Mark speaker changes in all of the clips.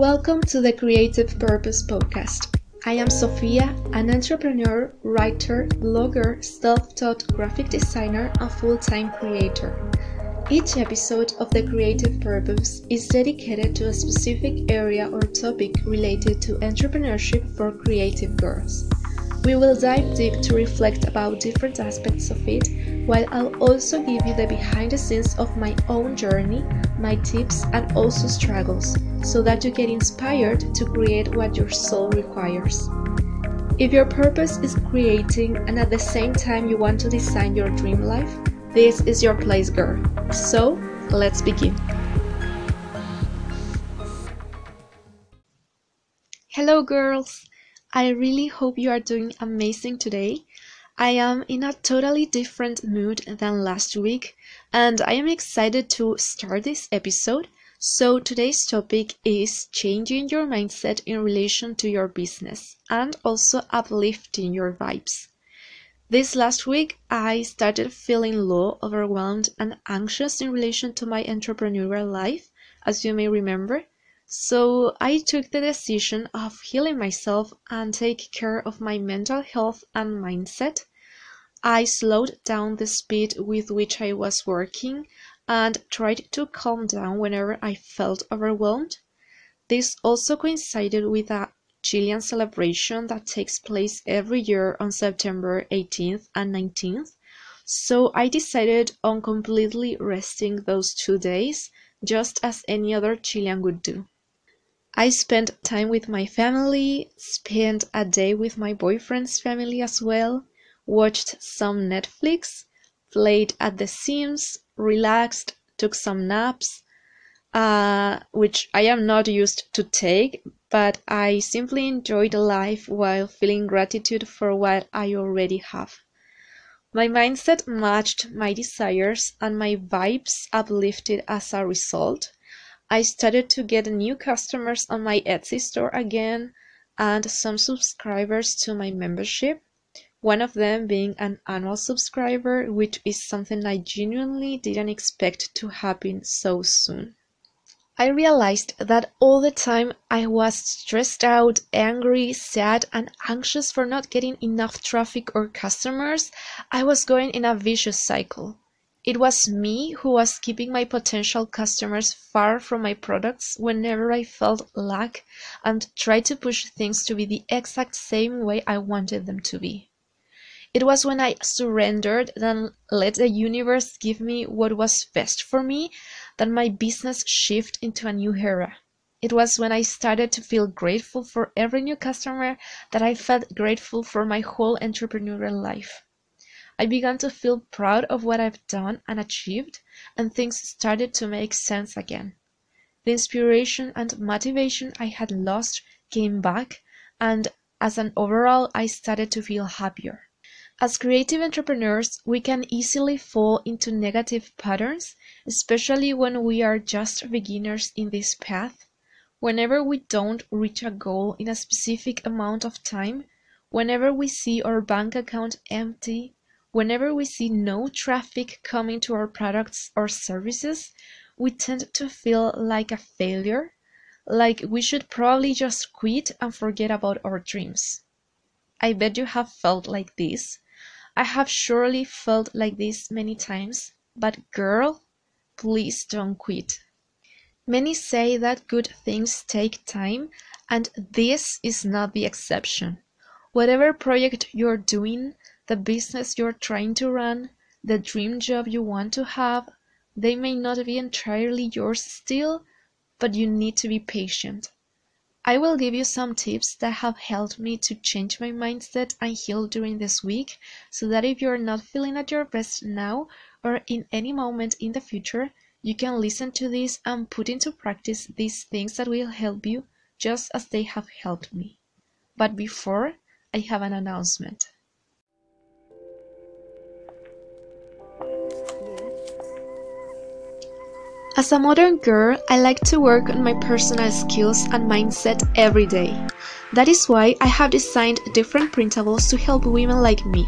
Speaker 1: Welcome to the Creative Purpose Podcast. I am Sofia, an entrepreneur, writer, blogger, self taught graphic designer, and full time creator. Each episode of The Creative Purpose is dedicated to a specific area or topic related to entrepreneurship for creative girls. We will dive deep to reflect about different aspects of it, while I'll also give you the behind the scenes of my own journey, my tips, and also struggles, so that you get inspired to create what your soul requires. If your purpose is creating and at the same time you want to design your dream life, this is your place, girl. So, let's begin. Hello, girls! I really hope you are doing amazing today. I am in a totally different mood than last week, and I am excited to start this episode. So, today's topic is changing your mindset in relation to your business and also uplifting your vibes. This last week, I started feeling low, overwhelmed, and anxious in relation to my entrepreneurial life, as you may remember. So I took the decision of healing myself and take care of my mental health and mindset. I slowed down the speed with which I was working and tried to calm down whenever I felt overwhelmed. This also coincided with a Chilean celebration that takes place every year on September 18th and 19th. So I decided on completely resting those two days, just as any other Chilean would do. I spent time with my family, spent a day with my boyfriend's family as well, watched some Netflix, played at The Sims, relaxed, took some naps, uh, which I am not used to take, but I simply enjoyed life while feeling gratitude for what I already have. My mindset matched my desires and my vibes uplifted as a result. I started to get new customers on my Etsy store again and some subscribers to my membership, one of them being an annual subscriber, which is something I genuinely didn't expect to happen so soon. I realized that all the time I was stressed out, angry, sad, and anxious for not getting enough traffic or customers, I was going in a vicious cycle. It was me who was keeping my potential customers far from my products whenever I felt lack and tried to push things to be the exact same way I wanted them to be. It was when I surrendered and let the universe give me what was best for me that my business shifted into a new era. It was when I started to feel grateful for every new customer that I felt grateful for my whole entrepreneurial life. I began to feel proud of what I've done and achieved, and things started to make sense again. The inspiration and motivation I had lost came back, and as an overall, I started to feel happier. As creative entrepreneurs, we can easily fall into negative patterns, especially when we are just beginners in this path. Whenever we don't reach a goal in a specific amount of time, whenever we see our bank account empty, Whenever we see no traffic coming to our products or services, we tend to feel like a failure, like we should probably just quit and forget about our dreams. I bet you have felt like this. I have surely felt like this many times, but girl, please don't quit. Many say that good things take time, and this is not the exception. Whatever project you're doing, the business you're trying to run, the dream job you want to have, they may not be entirely yours still, but you need to be patient. I will give you some tips that have helped me to change my mindset and heal during this week so that if you're not feeling at your best now or in any moment in the future, you can listen to this and put into practice these things that will help you just as they have helped me. But before, I have an announcement. As a modern girl, I like to work on my personal skills and mindset every day. That is why I have designed different printables to help women like me.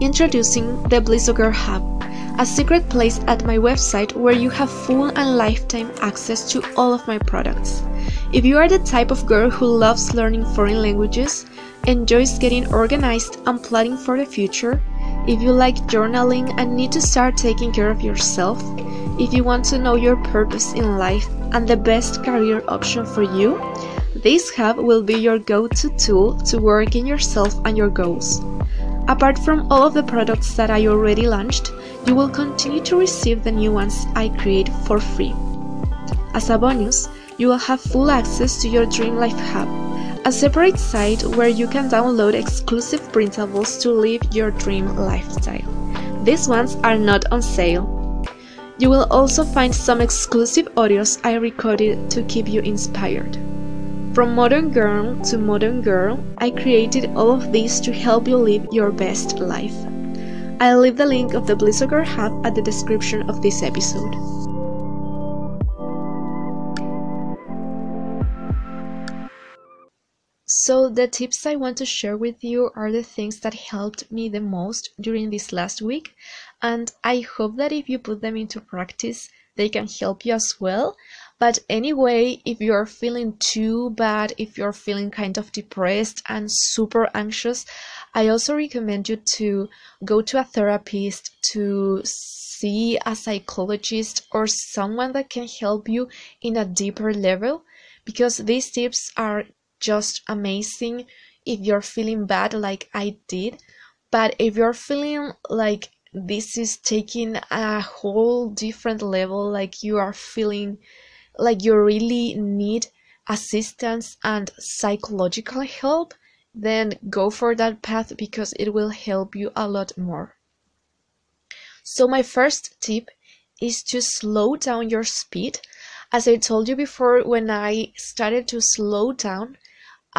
Speaker 1: Introducing the Blissogirl Hub, a secret place at my website where you have full and lifetime access to all of my products. If you are the type of girl who loves learning foreign languages, enjoys getting organized and planning for the future, if you like journaling and need to start taking care of yourself, if you want to know your purpose in life and the best career option for you, this hub will be your go-to tool to work in yourself and your goals. Apart from all of the products that I already launched, you will continue to receive the new ones I create for free. As a bonus, you will have full access to your Dream Life Hub, a separate site where you can download exclusive printables to live your dream lifestyle. These ones are not on sale. You will also find some exclusive audios I recorded to keep you inspired. From modern girl to modern girl, I created all of these to help you live your best life. I'll leave the link of the Blissogirl Hub at the description of this episode. So, the tips I want to share with you are the things that helped me the most during this last week, and I hope that if you put them into practice, they can help you as well. But anyway, if you're feeling too bad, if you're feeling kind of depressed and super anxious, I also recommend you to go to a therapist to see a psychologist or someone that can help you in a deeper level because these tips are just amazing if you're feeling bad like I did. But if you're feeling like this is taking a whole different level, like you are feeling like you really need assistance and psychological help, then go for that path because it will help you a lot more. So, my first tip is to slow down your speed. As I told you before, when I started to slow down,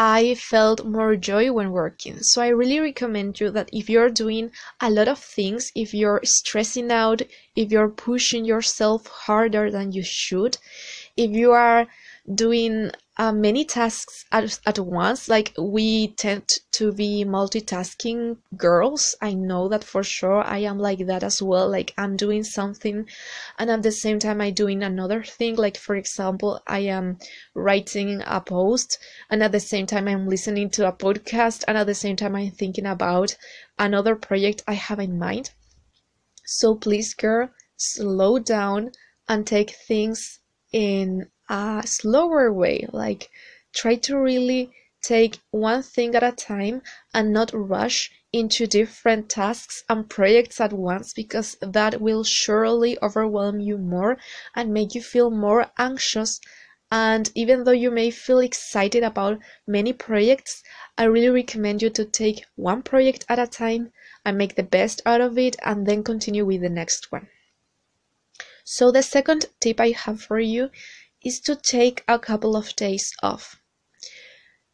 Speaker 1: I felt more joy when working. So I really recommend you that if you're doing a lot of things, if you're stressing out, if you're pushing yourself harder than you should, if you are doing uh, many tasks at, at once. Like we tend to be multitasking girls. I know that for sure. I am like that as well. Like i'm doing something and at the same time i'm doing another thing. Like for example i am writing a post and at the same time i'm listening to a podcast and at the same time i'm thinking about another project i have in mind. So please girl slow down and take things in a slower way like try to really take one thing at a time and not rush into different tasks and projects at once because that will surely overwhelm you more and make you feel more anxious. And even though you may feel excited about many projects i really recommend you to take one project at a time and make the best out of it and then continue with the next one. So the second tip i have for you is to take a couple of days off.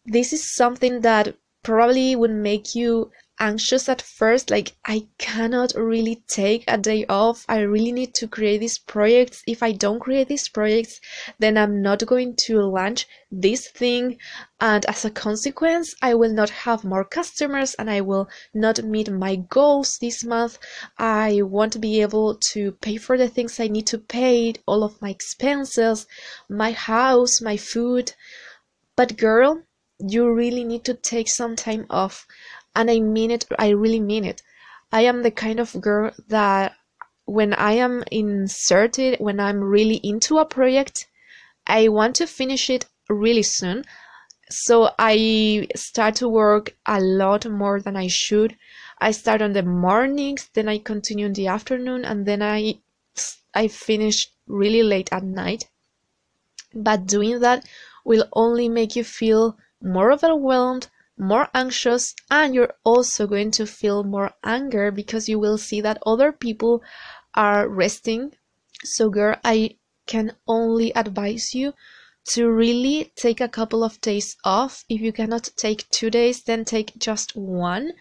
Speaker 1: This is something that probably would make you anxious at first like i cannot really take a day off. I really need to create these projects. If i don't create these projects then i'm not going to launch this thing. And as a consequence i will not have more customers and i will not meet my goals this month. I won't be able to pay for the things i need to pay all of my expenses my house my food. But girl you really need to take some time off and I mean it, I really mean it. I am the kind of girl that when I am inserted, when I'm really into a project, I want to finish it really soon. So I start to work a lot more than I should. I start on the mornings, then I continue in the afternoon, and then I I finish really late at night. But doing that will only make you feel more overwhelmed more anxious and you're also going to feel more anger because you will see that other people are resting. So girl i can only advise you to really take a couple of days off. If you cannot take two days then take just one.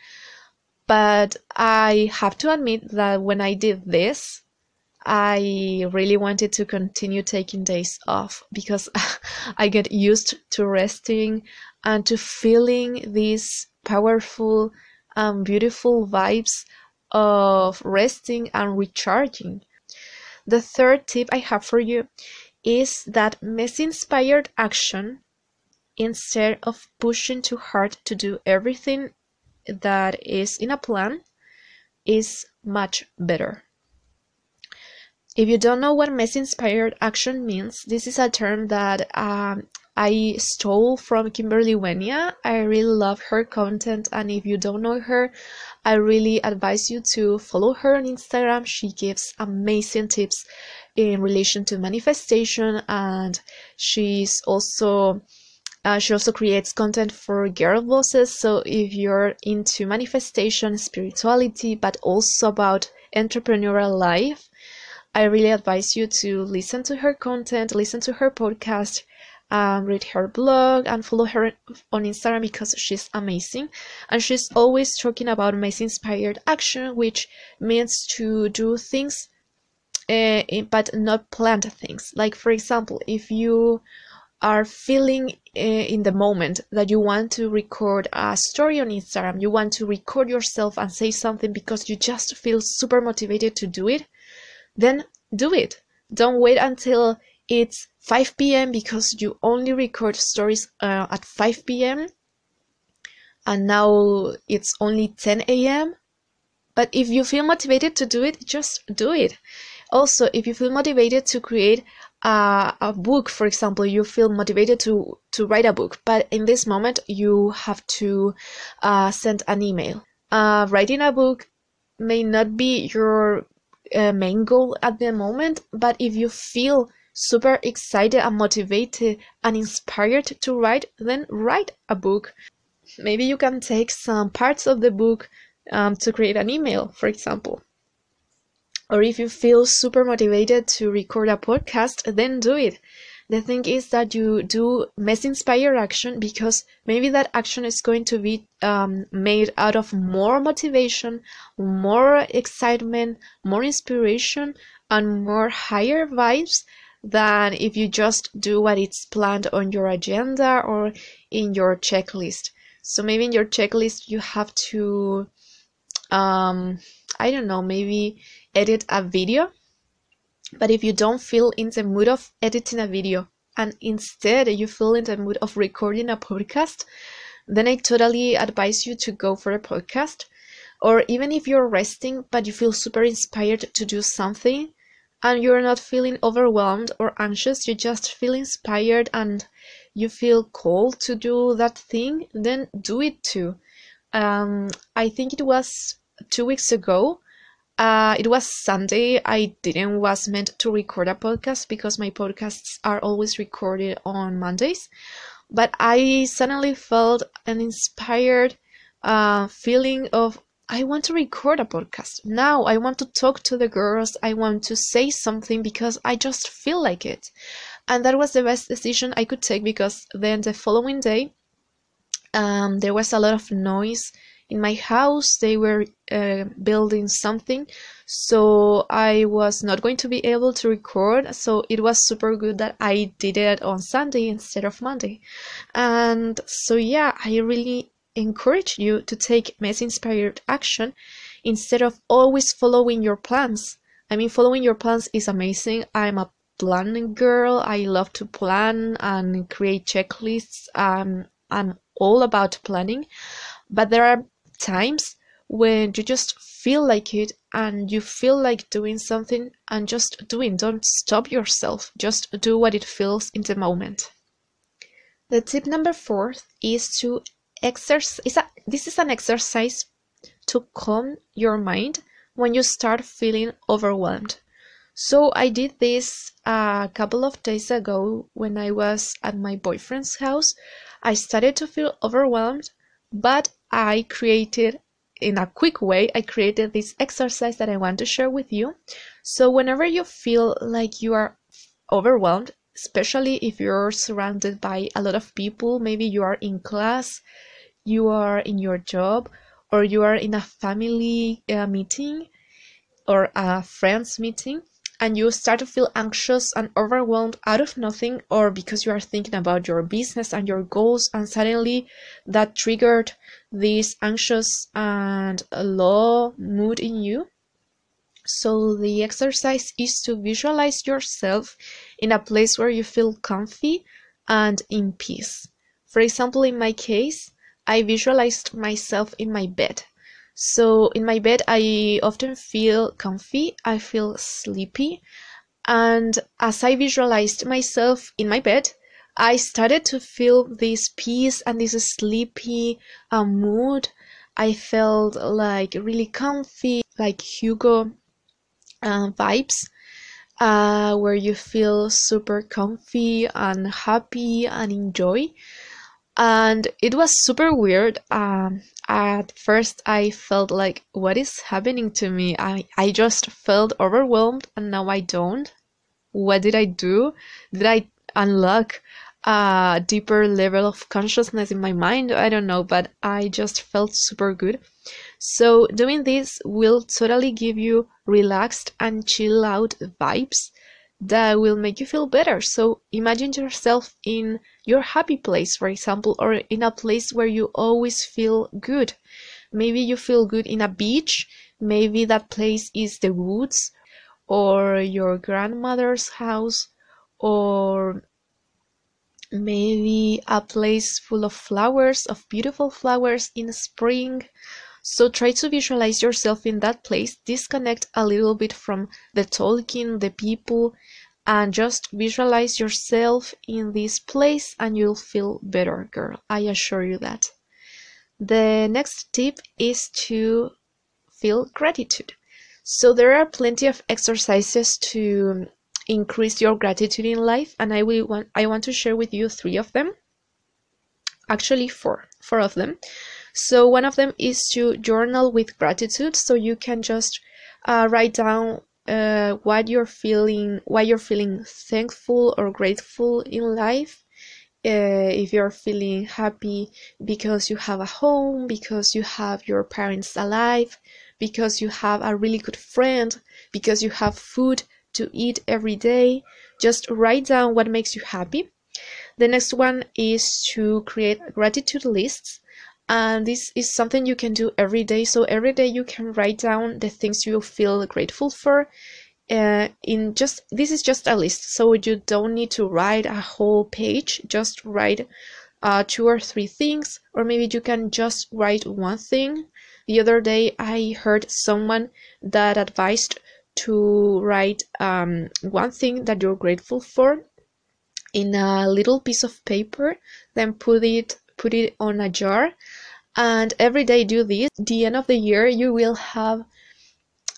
Speaker 1: But i have to admit that when i did this I really wanted to continue taking days off because I get used to resting and to feeling these powerful and beautiful vibes of resting and recharging. The third tip I have for you is that mess inspired action instead of pushing too hard to do everything that is in a plan is much better. If you don't know what messy inspired action means, this is a term that um, I stole from Kimberly Wenya. I really love her content, and if you don't know her, I really advise you to follow her on Instagram. She gives amazing tips in relation to manifestation, and she's also uh, she also creates content for girl bosses. So if you're into manifestation, spirituality, but also about entrepreneurial life, I really advise you to listen to her content, listen to her podcast, um, read her blog, and follow her on Instagram because she's amazing. And she's always talking about messy inspired action, which means to do things, uh, but not planned things. Like, for example, if you are feeling uh, in the moment that you want to record a story on Instagram, you want to record yourself and say something because you just feel super motivated to do it, then do it. Don't wait until it's 5 p.m. because you only record stories uh, at 5 p.m. and now it's only 10 a.m. But if you feel motivated to do it, just do it. Also, if you feel motivated to create a, a book, for example, you feel motivated to, to write a book, but in this moment you have to uh, send an email. Uh, writing a book may not be your uh, main goal at the moment, but if you feel super excited and motivated and inspired to write, then write a book. Maybe you can take some parts of the book um, to create an email, for example or if you feel super motivated to record a podcast, then do it. The thing is that you do mess inspire action because maybe that action is going to be um, made out of more motivation, more excitement, more inspiration, and more higher vibes than if you just do what it's planned on your agenda or in your checklist. So maybe in your checklist you have to, um, I don't know, maybe edit a video. But if you don't feel in the mood of editing a video and instead you feel in the mood of recording a podcast, then I totally advise you to go for a podcast. Or even if you're resting but you feel super inspired to do something and you're not feeling overwhelmed or anxious, you just feel inspired and you feel called to do that thing, then do it too. Um, I think it was two weeks ago uh, it was Sunday. I didn't was meant to record a podcast because my podcasts are always recorded on Mondays. But I suddenly felt an inspired uh, feeling of I want to record a podcast. Now I want to talk to the girls. I want to say something because I just feel like it. And that was the best decision I could take because then the following day, um, there was a lot of noise in my house they were uh, building something so i was not going to be able to record so it was super good that i did it on sunday instead of monday and so yeah i really encourage you to take mess inspired action instead of always following your plans i mean following your plans is amazing i'm a planning girl i love to plan and create checklists um, i'm all about planning but there are times when you just feel like it and you feel like doing something and just doing. Don't stop yourself. Just do what it feels in the moment. The tip number four is to exercise. This is an exercise to calm your mind when you start feeling overwhelmed. So I did this a couple of days ago when I was at my boyfriend's house. I started to feel overwhelmed, but I created in a quick way, I created this exercise that I want to share with you. So, whenever you feel like you are overwhelmed, especially if you're surrounded by a lot of people, maybe you are in class, you are in your job, or you are in a family uh, meeting or a friends meeting, and you start to feel anxious and overwhelmed out of nothing or because you are thinking about your business and your goals and suddenly that triggered this anxious and low mood in you. So the exercise is to visualize yourself in a place where you feel comfy and in peace. For example, in my case, I visualized myself in my bed. So in my bed, I often feel comfy, I feel sleepy, and as I visualized myself in my bed, I started to feel this peace and this sleepy uh, mood. I felt like really comfy, like hygge uh, vibes, uh, where you feel super comfy and happy and enjoy. And it was super weird. Um, at first, I felt like, what is happening to me? I, I just felt overwhelmed and now I don't. What did I do? Did I unlock a deeper level of consciousness in my mind. I don't know, but I just felt super good. So, doing this will totally give you relaxed and chill out vibes that will make you feel better. So, imagine yourself in your happy place, for example, or in a place where you always feel good. Maybe you feel good in a beach, maybe that place is the woods, or your grandmother's house, or maybe a place full of flowers, of beautiful flowers in spring. So try to visualize yourself in that place, disconnect a little bit from the talking, the people, and just visualize yourself in this place and you'll feel better, girl. I assure you that. The next tip is to feel gratitude. So there are plenty of exercises to increase your gratitude in life and i will want i want to share with you three of them actually four four of them so one of them is to journal with gratitude so you can just uh, write down uh, what you're feeling why you're feeling thankful or grateful in life uh, if you're feeling happy because you have a home because you have your parents alive because you have a really good friend because you have food to eat every day. Just write down what makes you happy. The next one is to create gratitude lists. And this is something you can do every day. So every day you can write down the things you feel grateful for. Uh, in just this is just a list, so you don't need to write a whole page. Just write uh, two or three things, or maybe you can just write one thing. The other day, I heard someone that advised to write um, one thing that you're grateful for in a little piece of paper, then put it put it on a jar, and every day do this. The end of the year, you will have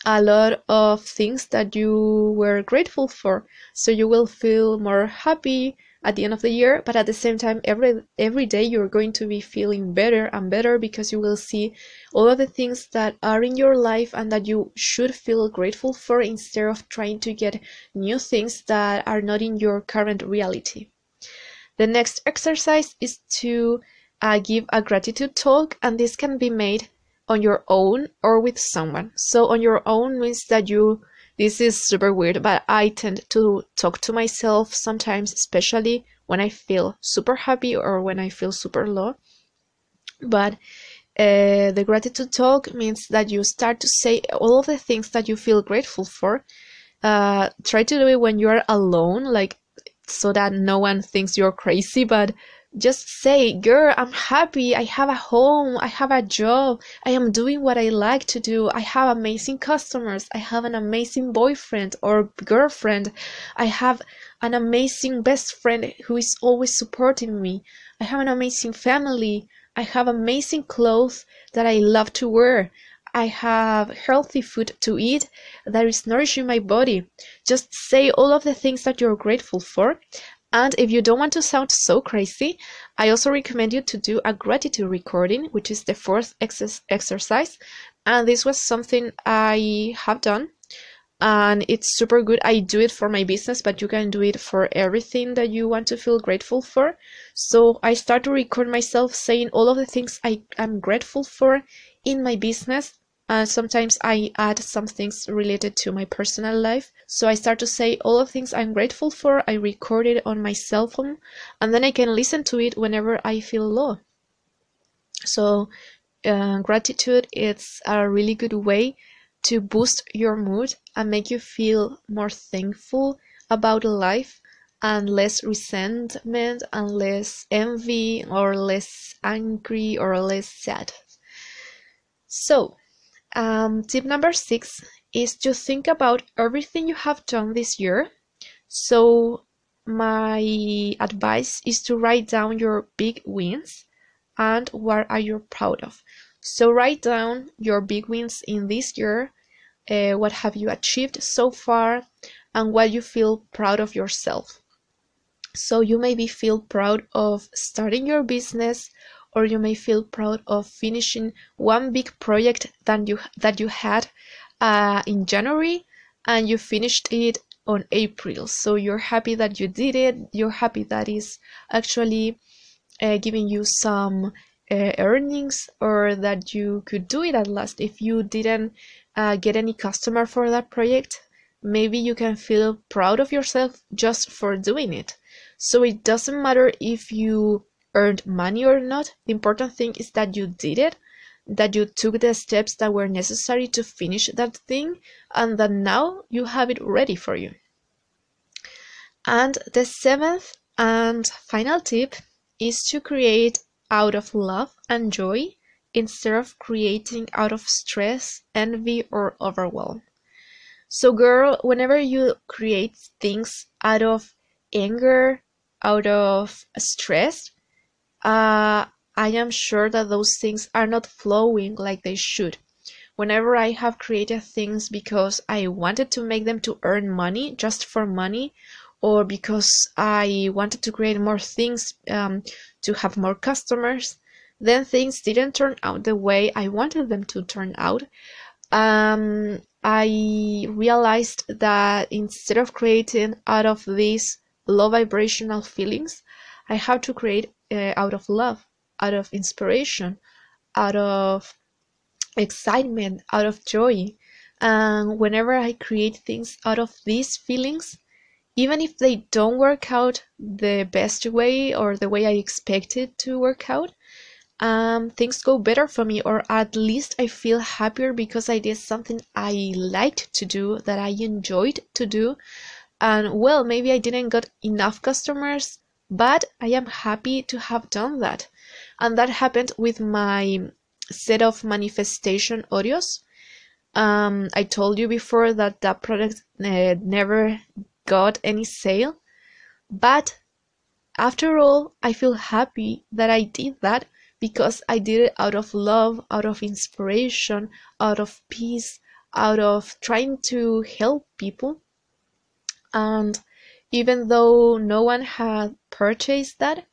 Speaker 1: a lot of things that you were grateful for, so you will feel more happy at the end of the year but at the same time every every day you're going to be feeling better and better because you will see all of the things that are in your life and that you should feel grateful for instead of trying to get new things that are not in your current reality the next exercise is to uh, give a gratitude talk and this can be made on your own or with someone so on your own means that you this is super weird, but I tend to talk to myself sometimes, especially when I feel super happy or when I feel super low. But uh, the gratitude talk means that you start to say all of the things that you feel grateful for. Uh, try to do it when you're alone, like so that no one thinks you're crazy, but just say, girl, I'm happy. I have a home. I have a job. I am doing what I like to do. I have amazing customers. I have an amazing boyfriend or girlfriend. I have an amazing best friend who is always supporting me. I have an amazing family. I have amazing clothes that I love to wear. I have healthy food to eat that is nourishing my body. Just say all of the things that you're grateful for and if you don't want to sound so crazy, I also recommend you to do a gratitude recording, which is the fourth ex- exercise. And this was something I have done and it's super good. I do it for my business, but you can do it for everything that you want to feel grateful for. So I start to record myself saying all of the things I am grateful for in my business uh, sometimes I add some things related to my personal life. So I start to say all of things I'm grateful for. I record it on my cell phone and then I can listen to it whenever I feel low. So uh, gratitude is a really good way to boost your mood and make you feel more thankful about life and less resentment and less envy or less angry or less sad. So, um, tip number six is to think about everything you have done this year. So, my advice is to write down your big wins and what are you proud of. So, write down your big wins in this year. Uh, what have you achieved so far and what you feel proud of yourself. So you maybe feel proud of starting your business or you may feel proud of finishing one big project that you that you had uh, in January and you finished it on April. So you're happy that you did it. You're happy that is actually uh, giving you some uh, earnings or that you could do it at last. If you didn't uh, get any customer for that project, maybe you can feel proud of yourself just for doing it. So it doesn't matter if you earned money or not. The important thing is that you did it, that you took the steps that were necessary to finish that thing, and that now you have it ready for you. And the seventh and final tip is to create out of love and joy instead of creating out of stress, envy, or overwhelm. So, girl, whenever you create things out of anger, out of stress, uh, I am sure that those things are not flowing like they should. Whenever I have created things because I wanted to make them to earn money, just for money, or because I wanted to create more things um, to have more customers, then things didn't turn out the way I wanted them to turn out. Um, I realized that instead of creating out of these low vibrational feelings, I have to create uh, out of love, out of inspiration, out of excitement, out of joy. And whenever I create things out of these feelings, even if they don't work out the best way or the way I expected to work out, um, things go better for me, or at least I feel happier because I did something I liked to do, that I enjoyed to do. And well, maybe I didn't get enough customers, but I am happy to have done that. And that happened with my set of manifestation audios. Um, I told you before that that product uh, never got any sale, but after all, I feel happy that I did that because I did it out of love, out of inspiration, out of peace, out of trying to help people. And even though no one had purchased that,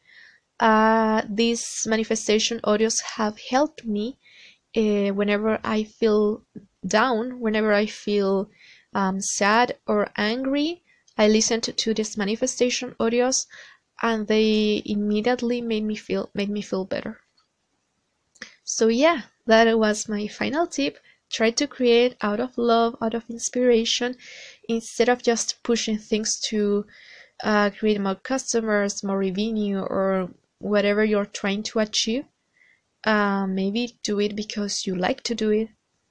Speaker 1: uh, these manifestation audios have helped me uh, whenever I feel down, whenever I feel um, sad or angry. I listen to, to these manifestation audios and they immediately made me feel made me feel better. So yeah, that was my final tip. Try to create out of love, out of inspiration, instead of just pushing things to uh, create more customers, more revenue, or whatever you're trying to achieve. Uh, maybe do it because you like to do it,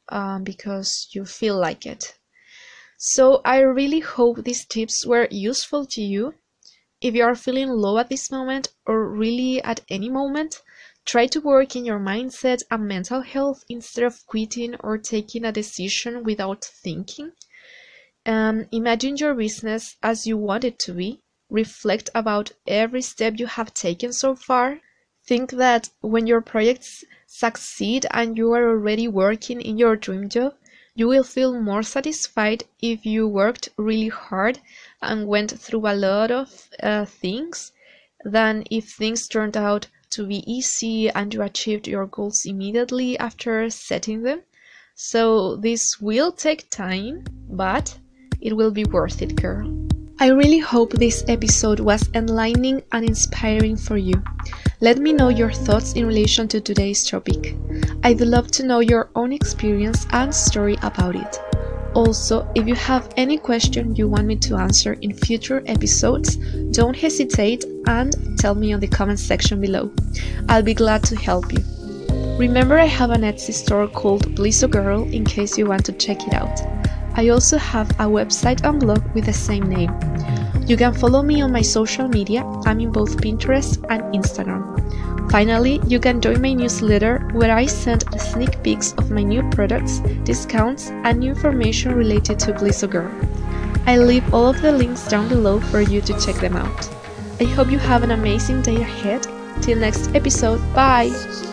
Speaker 1: um, because you feel like it. So I really hope these tips were useful to you. If you are feeling low at this moment or really at any moment, Try to work in your mindset and mental health instead of quitting or taking a decision without thinking. Um, imagine your business as you want it to be. Reflect about every step you have taken so far. Think that when your projects succeed and you are already working in your dream job, you will feel more satisfied if you worked really hard and went through a lot of uh, things than if things turned out to be easy and you achieved your goals immediately after setting them. So this will take time, but it will be worth it, girl. I really hope this episode was enlightening and inspiring for you. Let me know your thoughts in relation to today's topic. I'd love to know your own experience and story about it. Also, if you have any question you want me to answer in future episodes, don't hesitate and tell me on the comment section below. I'll be glad to help you. Remember I have an Etsy store called Blissogirl in case you want to check it out. I also have a website and blog with the same name. You can follow me on my social media, I'm in both Pinterest and Instagram. Finally, you can join my newsletter where I send sneak peeks of my new products, discounts, and new information related to Blissogirl. I'll leave all of the links down below for you to check them out. I hope you have an amazing day ahead. Till next episode, bye!